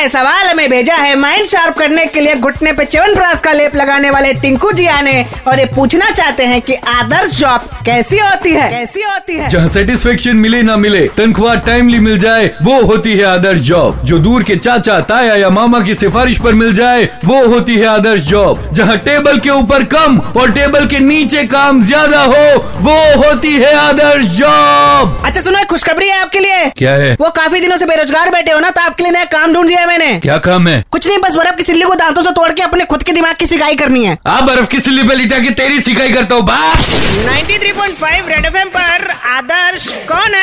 ये सवाल हमें भेजा है माइंड शार्प करने के लिए घुटने पे च्यवनप्राश का लेप लगाने वाले टिंकू जी आने और ये पूछना चाहते हैं कि आदर्श जॉब कैसी होती है? कैसी होती है? जहाँ सेटिस्फेक्शन मिले ना मिले तनख्वाह टाइमली मिल जाए वो होती है आदर्श जॉब जो दूर के चाचा ताया या मामा की सिफारिश पर मिल जाए वो होती है आदर्श जॉब जहाँ टेबल के ऊपर कम और टेबल के नीचे काम ज़्यादा हो वो होती है आदर्श जॉब अच्छा सुनो खुशखबरी है आपके लिए। क्या है? वो काफ़ी दिनों से बेरोजगार बैठे हो ना तो आपके लिए नया काम ढूंढ दिया है मैंने। क्या काम है? कुछ नहीं बस बर्फ़ की सिल्ली को दांतों से तोड़ के अपने खुद के दिमाग की सिकाई करनी है। आप बर्फ़ की सिल्ली पे लिटा के तेरी सिकाई करता हूँ बात ninety three point five red FM पर आदर्श कौन है?